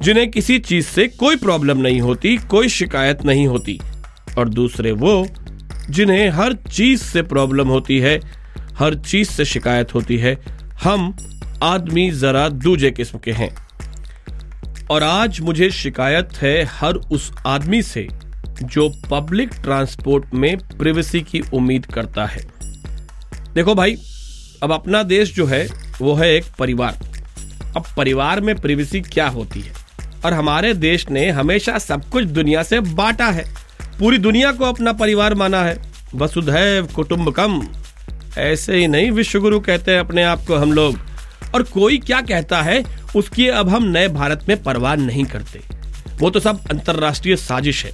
जिन्हें किसी चीज़ से कोई प्रॉब्लम नहीं होती, कोई शिकायत नहीं होती। और दूसरे वो, जिन्हें हर चीज़ से प्रॉब्लम होती है, हर चीज़ से शिकायत होती है। हम आदमी जरा दूजे किस्म के हैं। और आज मुझे शिकायत है हर उस आदमी से, जो पब्लिक ट्रांसपोर्ट में प्रिवेसी की उम्मीद करता है। देखो भाई, अब अपना देश जो है, वो है एक परिवार। अब परिवार में प्रिवेसी क्या होती है? और हमारे देश ने हमेशा सब कुछ दुनिया से बांटा है। पूरी दुनिया को अपना परिवार माना है। वसुधैव कुटुंबकम। ऐसे ही नहीं, विश्वगुरु कहते हैं अपने आप को हम लोग। और कोई क्या कहता है, उसकी अब हम नए भारत में परवाह नहीं करते। वो तो सब अंतरराष्ट्रीय साजिश है।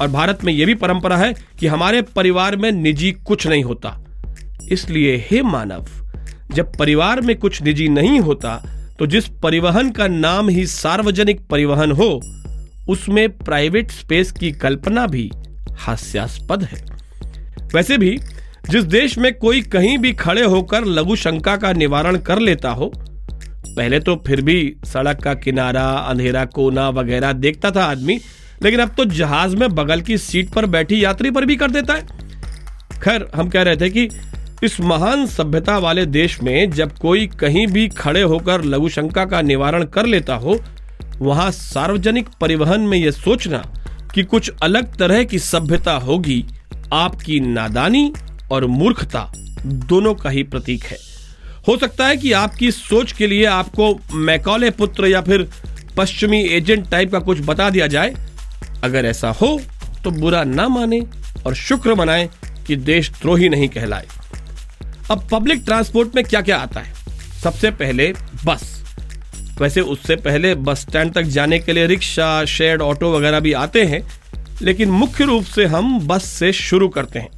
और भारत में यह भी परंपरा है कि हमारे परिवार में निजी कुछ नहीं होता। इसलिए हे मानव, जब परिवार में कुछ निजी नहीं होता तो जिस परिवहन का नाम ही सार्वजनिक परिवहन हो, उसमें प्राइवेट स्पेस की कल्पना भी हास्यास्पद है। वैसे भी, जिस देश में कोई कहीं भी खड़े होकर लघु शंका का निवारण कर लेता हो, पहले तो फिर भी सड़क का किनारा, अंधेरा कोना वगैरह देखता था आदमी, लेकिन अब तो जहाज़ में बगल की सीट पर बैठी यात्री पर भी कर देता है। खैर, हम कह रहे थे कि इस महान सभ्यता वाले देश में जब कोई कहीं भी खड़े होकर लघु शंका का निवारण कर लेता हो, वहाँ सार्वजनिक परिवहन में यह सोचना कि कुछ अलग तरह की सभ्यता होगी, आपकी नादानी और मूर्खता दोनों का ही प्रतीक है। हो सकता है कि आपकी सोच के लिए आपको मैकौले पुत्र या फिर पश्चिमी एजेंट टाइप का कुछ बता दिया जाए। अगर ऐसा हो तो बुरा ना माने और शुक्र मनाए कि देशद्रोही नहीं कहलाए। अब पब्लिक ट्रांसपोर्ट में क्या क्या आता है? सबसे पहले बस वैसे उससे पहले बस स्टैंड तक जाने के लिए रिक्शा शेड ऑटो वगैरह भी आते हैं, लेकिन मुख्य रूप से हम बस से शुरू करते हैं।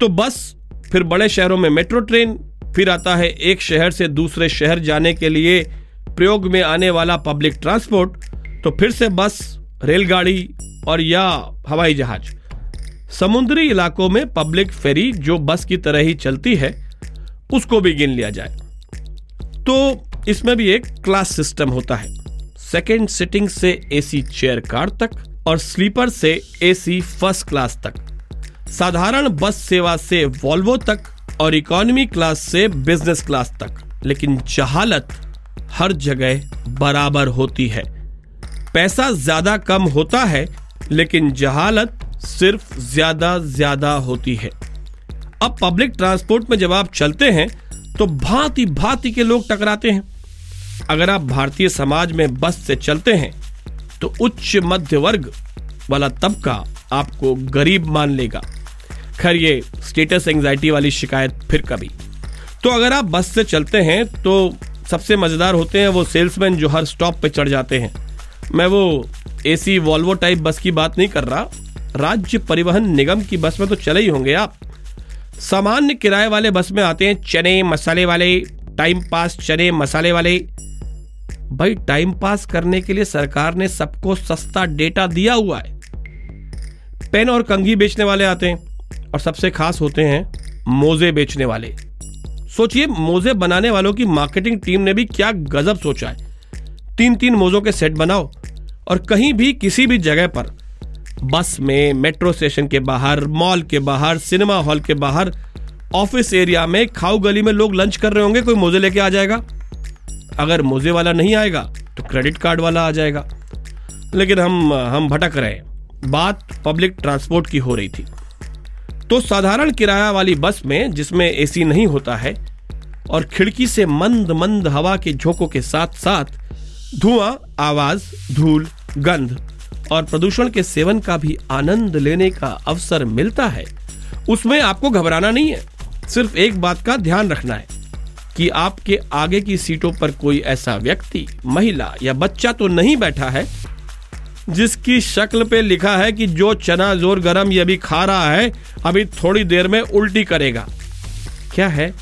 तो बस फिर बड़े शहरों में मेट्रो ट्रेन फिर आता है एक शहर से दूसरे शहर जाने के लिए प्रयोग में आने वाला पब्लिक ट्रांसपोर्ट तो फिर से बस रेलगाड़ी और या हवाई जहाज़। समुद्री इलाकों में पब्लिक फेरी जो बस की तरह ही चलती है, उसको भी गिन लिया जाए। तो इसमें भी एक क्लास सिस्टम होता है। सेकेंड सिटिंग से एसी चेयर कार तक और स्लीपर से एसी फ़र्स्ट क्लास तक। साधारण बस सेवा से वॉल्वो तक और इकोनॉमी क्लास से बिज़नेस क्लास तक। लेकिन जहालत हर जगह बराबर होती है। पैसा ज़्यादा कम होता है, लेकिन जहालत सिर्फ़ ज़्यादा ज़्यादा होती है। अब पब्लिक ट्रांसपोर्ट में जब आप चलते हैं तो भांति भांति के लोग टकराते हैं। अगर आप भारतीय समाज में बस से चलते हैं तो उच्च मध्य वर्ग वाला तबका आपको गरीब मान लेगा। खैर, ये स्टेटस एंजाइटी वाली शिकायत फिर कभी। तो अगर आप बस से चलते हैं तो सबसे मज़ेदार होते हैं वो सेल्समैन जो हर स्टॉप पे चढ़ जाते हैं। मैं वो एसी वॉल्वो टाइप बस की बात नहीं कर रहा राज्य परिवहन निगम की बस में तो चले ही होंगे आप। सामान्य किराए वाले बस में आते हैं चने, मसाले वाले, टाइम पास चने, मसाले वाले। भाई, टाइम पास करने के लिए सरकार ने सबको सस्ता डेटा दिया हुआ है। पेन और कंघी बेचने वाले आते हैं और सबसे खास होते हैं मोजे बेचने वाले। सोचिए, मोजे बनाने वालों की मार्केटिंग टीम ने भी क्या गजब सोचा है। तीन तीन मोजों के सेट बनाओ और कहीं भी किसी भी जगह पर बस में, मेट्रो स्टेशन के बाहर, मॉल के बाहर, सिनेमा हॉल के बाहर, ऑफ़िस एरिया में खाऊ गली में लोग लंच कर रहे होंगे, कोई मोजे लेके आ जाएगा। अगर मोजे वाला नहीं आएगा तो क्रेडिट कार्ड वाला आ जाएगा। लेकिन हम हम भटक रहे हैं। बात पब्लिक ट्रांसपोर्ट की हो रही थी। तो साधारण किराया वाली बस में, जिसमें एसी नहीं होता है, और खिड़की से मंद मंद हवा के झोंकों के साथ साथ धुआँ, आवाज़, धूल, गंध और प्रदूषण के सेवन का भी आनंद लेने का अवसर मिलता है। उसमें आपको घबराना नहीं है। सिर्फ़ एक बात का ध्यान रखना है कि आपके आगे की सीटों पर कोई ऐसा व्यक्ति, महिला या बच्चा तो नहीं बैठा है, जिसकी शक्ल पे लिखा है कि जो चना ज़ोर गरम ये अभी खा रहा है, अभी थोड़ी देर में उल्टी करेगा। क्या है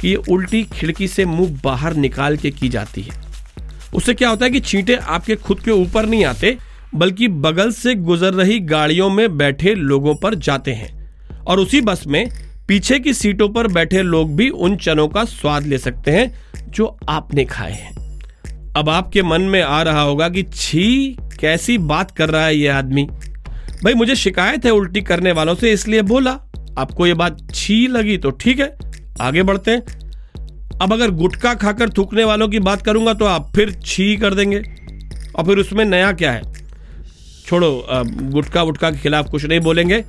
कि ये उल्टी खिड़की से मुँह बाहर निकाल के की जाती है? उससे क्या होता है कि छींटे आपके खुद के ऊपर नहीं आते बल्कि बगल से गुजर रही गाड़ियों में बैठे लोगों पर जाते हैं और उसी बस में पीछे की सीटों पर बैठे लोग भी उन चनों का स्वाद ले सकते हैं जो आपने खाए हैं। अब आपके मन में आ रहा होगा कि छी, कैसी बात कर रहा है ये आदमी। भाई, मुझे शिकायत है उल्टी करने वालों से, इसलिए बोला। आपको ये बात छी लगी तो ठीक है, आगे बढ़ते हैं। अब अगर गुटखा खाकर थूकने वालों की बात करूँगा तो आप फिर छी कर देंगे। और फिर उसमें नया क्या है? छोड़ो गुटखा वुटखा के खिलाफ कुछ नहीं बोलेंगे।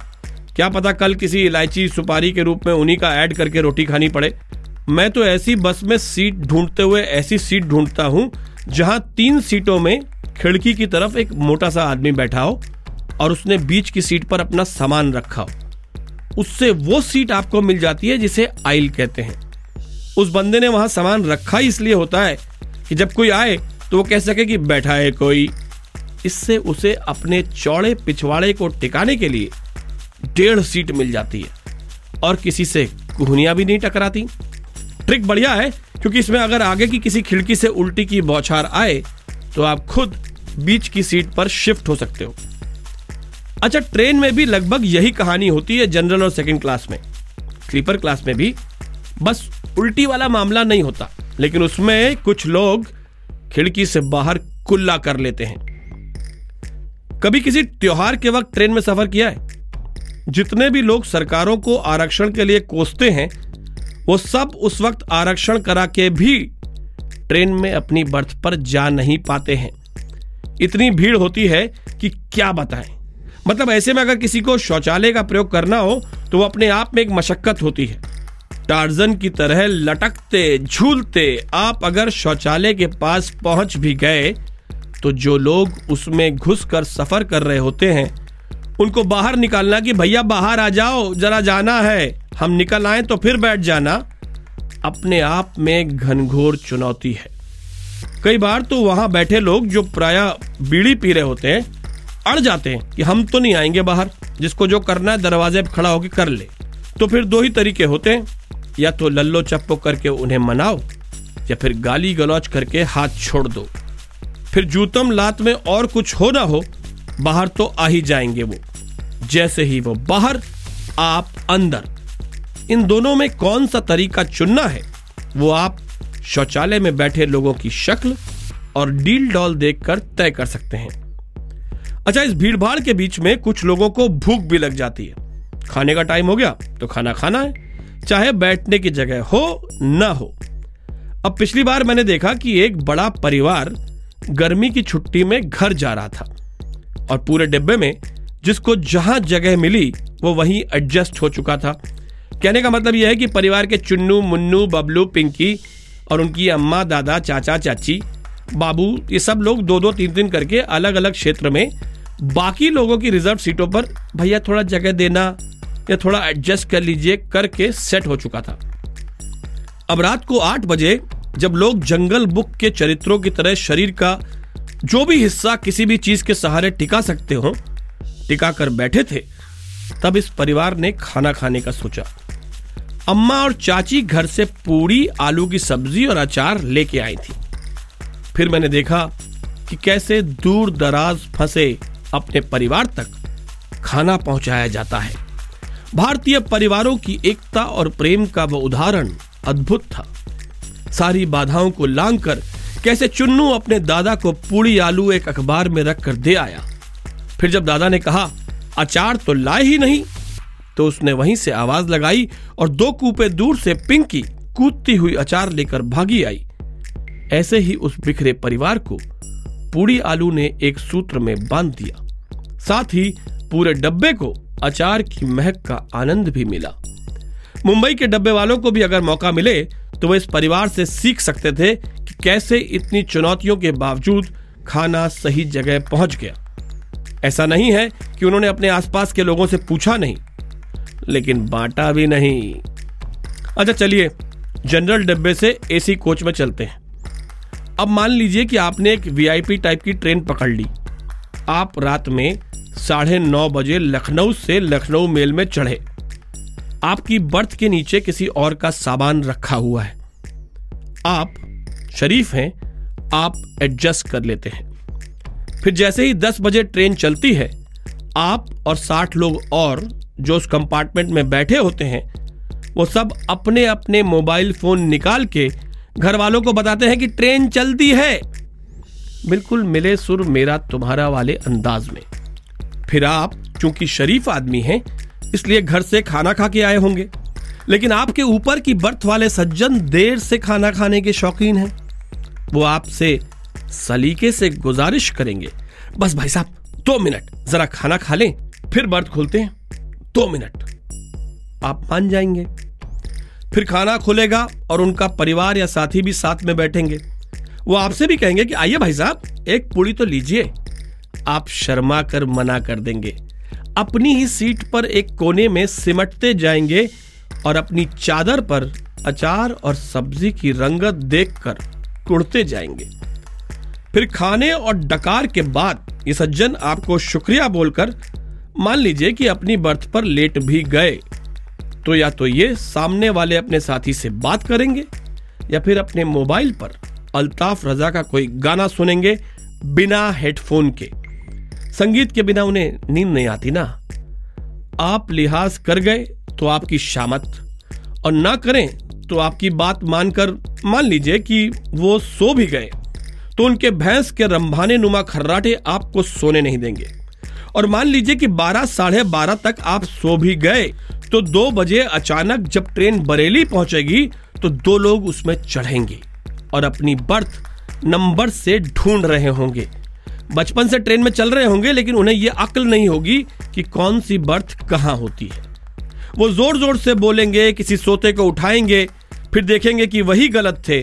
क्या पता कल किसी इलायची सुपारी के रूप में उन्हीं का ऐड करके रोटी खानी पड़े। मैं तो ऐसी बस में सीट ढूंढते हुए ऐसी सीट ढूंढता हूँ, जहाँ तीन सीटों में खिड़की की तरफ़ एक मोटा सा आदमी बैठा हो और उसने बीच की सीट पर अपना सामान रखा हो। उससे वो सीट आपको मिल जाती है जिसे आइल कहते हैं। उस बंदे ने वहाँ सामान रखा ही इसलिए होता है कि जब कोई आए तो वो कह सके कि बैठा है कोई। इससे उसे अपने चौड़े पिछवाड़े को टिकाने के लिए डेढ़ सीट मिल जाती है। और किसी से कुहनिया भी नहीं टकराती। ट्रिक बढ़िया है, क्योंकि इसमें अगर आगे की किसी खिड़की से उल्टी की बौछार आए तो आप खुद बीच की सीट पर शिफ्ट हो सकते हो। अच्छा ट्रेन में भी लगभग यही कहानी होती है जनरल और सेकंड क्लास में। स्लीपर क्लास में भी बस उल्टी वाला मामला नहीं होता, लेकिन उसमें कुछ लोग खिड़की से बाहर कुल्ला कर लेते हैं। कभी किसी त्योहार के वक्त ट्रेन में सफ़र किया है? जितने भी लोग सरकारों को आरक्षण के लिए कोसते हैं, वो सब उस वक्त आरक्षण करा के भी ट्रेन में अपनी बर्थ पर जा नहीं पाते हैं। इतनी भीड़ होती है कि क्या बताएँ? मतलब ऐसे में अगर किसी को शौचालय का प्रयोग करना हो तो वो अपने आप में एक मशक्कत होती है। टार्जन की तरह लटकते, झूलते आप अगर शौचालय के पास पहुँच भी गए तो जो लोग उसमें घुस कर सफ़र कर रहे होते हैं, उनको बाहर निकालना कि भैया बाहर आ जाओ, जरा जाना है। हम निकल आए तो फिर बैठ जाना। अपने आप में घनघोर चुनौती है। कई बार तो वहाँ बैठे लोग जो प्राय बीड़ी पी रहे होते हैं, अड़ जाते हैं कि हम तो नहीं आएँगे बाहर, जिसको जो करना है दरवाजे पर खड़ा होकर कर ले। तो फिर दो ही तरीके होते हैं। या तो लल्लो चप्पो करके उन्हें मनाओ, या फिर गाली गलौच करके हाथ छोड़ दो। फिर जूतम लात में और कुछ हो ना हो, बाहर तो आ ही जाएँगे वो। जैसे ही वो बाहर, आप अंदर। इन दोनों में कौन सा तरीका चुनना है? वो आप शौचालय में बैठे लोगों की शक्ल और डील डॉल देखकर तय कर सकते हैं। अच्छा इस भीड़ भाड़ के बीच में कुछ लोगों को भूख भी लग जाती है। खाने का टाइम हो गया तो खाना खाना है, चाहे बैठने की जगह हो, ना हो। अब पिछली बार मैंने देखा कि एक बड़ा परिवार गर्मी की छुट्टी में घर जा रहा था और पूरे डिब्बे में जिसको जहाँ जगह मिली, वो वहीं एडजस्ट हो चुका था। कहने का मतलब यह है कि परिवार के चुन्नू, मुन्नू, बबलू, पिंकी और उनकी अम्मा, दादा, चाचा, चाची, बाबू, ये सब लोग दो दो तीन तीन करके अलग अलग क्षेत्र में बाकी लोगों की रिज़र्व सीटों पर, भैया, थोड़ा जगह देना या थोड़ा एडजस्ट कर लीजिए करके सेट हो चुका था। अब रात को आठ बजे जब लोग जंगल बुक के चरित्रों की तरह शरीर का जो भी हिस्सा किसी भी चीज़ के सहारे टिका सकते हो, टिका कर बैठे थे, तब इस परिवार ने खाना खाने का सोचा। अम्मा और चाची घर से पूरी आलू की सब्ज़ी और अचार लेके आई थी। फिर मैंने देखा कि कैसे दूर दराज फंसे अपने परिवार तक खाना पहुँचाया जाता है। भारतीय परिवारों की एकता और प्रेम का वह उदाहरण अद्भुत था। सारी बाधाओं को लांग कर कैसे चुन्नू अपने दादा को पूरी आलू एक अखबार में रखकर दे आया। फिर जब दादा ने कहा, अचार तो लाए ही नहीं तो उसने वहीं से आवाज़ लगाई और दो कूपे दूर से पिंकी कूदती हुई अचार लेकर भागी आई। ऐसे ही उस बिखरे परिवार को पूरी आलू ने एक सूत्र में बाँध दिया। साथ ही पूरे डब्बे को अचार की महक का आनंद भी मिला। मुंबई के डब्बे वालों को भी अगर मौका मिले तो वे इस परिवार से सीख सकते थे कि कैसे इतनी चुनौतियों के बावजूद खाना सही जगह पहुँच गया। ऐसा नहीं है कि उन्होंने अपने आसपास के लोगों से पूछा नहीं, लेकिन बांटा भी नहीं। अच्छा चलिए, जनरल डब्बे से एसी कोच में चलते हैं। अब मान लीजिए कि आपने एक वीआईपी टाइप की ट्रेन पकड़ ली। आप रात में साढ़े नौ बजे लखनऊ से लखनऊ मेल में चढ़े। आपकी बर्थ के नीचे किसी और का सामान रखा हुआ है। आप शरीफ हैं, आप एडजस्ट कर लेते हैं। फिर जैसे ही दस बजे ट्रेन चलती है, आप और साठ लोग और जो उस कंपार्टमेंट में बैठे होते हैं, वो सब अपने अपने मोबाइल फ़ोन निकाल के घर वालों को बताते हैं कि ट्रेन चलती है। बिल्कुल मिले सुर मेरा तुम्हारा वाले अंदाज में। फिर आप, चूँकि शरीफ आदमी हैं इसलिए घर से खाना खा के आए होंगे। लेकिन आपके ऊपर की बर्थ वाले सज्जन देर से खाना खाने के शौकीन हैं। वो आपसे सलीके से गुजारिश करेंगे। बस भाई साहब, दो मिनट, जरा खाना खा लें, फिर बर्थ खोलते हैं। दो मिनट। आप मान जाएँगे। फिर खाना खुलेगा और उनका परिवार या साथी भी साथ में बैठेंगे। वो आपसे भी कहेंगे कि, आइए भाई साहब, एक पूड़ी तो लीजिए। आप शर्मा कर मना कर देंगे। अपनी ही सीट पर एक कोने में सिमटते जाएँगे और अपनी चादर पर अचार और सब्ज़ी की रंगत देखकर कुड़ते जाएँगे। फिर खाने और डकार के बाद ये सज्जन आपको शुक्रिया बोलकर मान लीजिए कि अपनी बर्थ पर लेट भी गए तो या तो ये सामने वाले अपने साथी से बात करेंगे या फिर अपने मोबाइल पर अल्ताफ रजा का कोई गाना सुनेंगे बिना हेडफोन के। संगीत के बिना उन्हें नींद नहीं आती ना। आप लिहाज कर गए तो आपकी शामत, और ना करें तो आपकी बात मानकर मान लीजिए कि वो सो भी गए। तो उनके भैंस के रंभाने नुमा खर्राटे आपको सोने नहीं देंगे। और मान लीजिए कि बारह, साढ़े बारह तक आप सो भी गए तो दो बजे अचानक जब ट्रेन बरेली पहुंचेगी तो दो लोग उसमें चढ़ेंगे और अपनी बर्थ नंबर से ढूंढ रहे होंगे। बचपन से ट्रेन में चल रहे होंगे, लेकिन उन्हें यह अक्ल नहीं होगी कि कौन सी बर्थ कहाँ होती है। वो ज़ोर ज़ोर से बोलेंगे, किसी सोते को उठाएँगे, फिर देखेंगे कि वही गलत थे,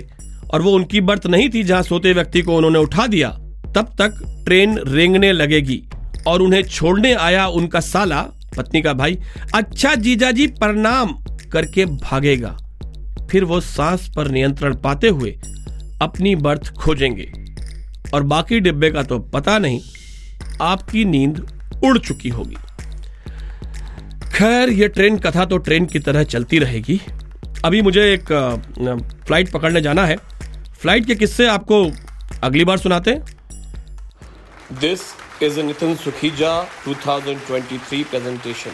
और वो उनकी बर्थ नहीं थी जहाँ सोते व्यक्ति को उन्होंने उठा दिया। तब तक ट्रेन रेंगने लगेगी, और उन्हें छोड़ने आया उनका साला, पत्नी का भाई अच्छा जीजा जी, प्रणाम करके भागेगा। फिर वो सांस पर नियंत्रण पाते हुए अपनी बर्थ खोजेंगे। और बाकी डिब्बे का तो पता नहीं, आपकी नींद उड़ चुकी होगी। खैर, ये ट्रेन कथा तो ट्रेन की तरह चलती रहेगी। अभी मुझे एक फ़्लाइट पकड़ने जाना है। फ़्लाइट के किस्से आपको अगली बार सुनाते हैं। This is Nitin Sukhija 2023 presentation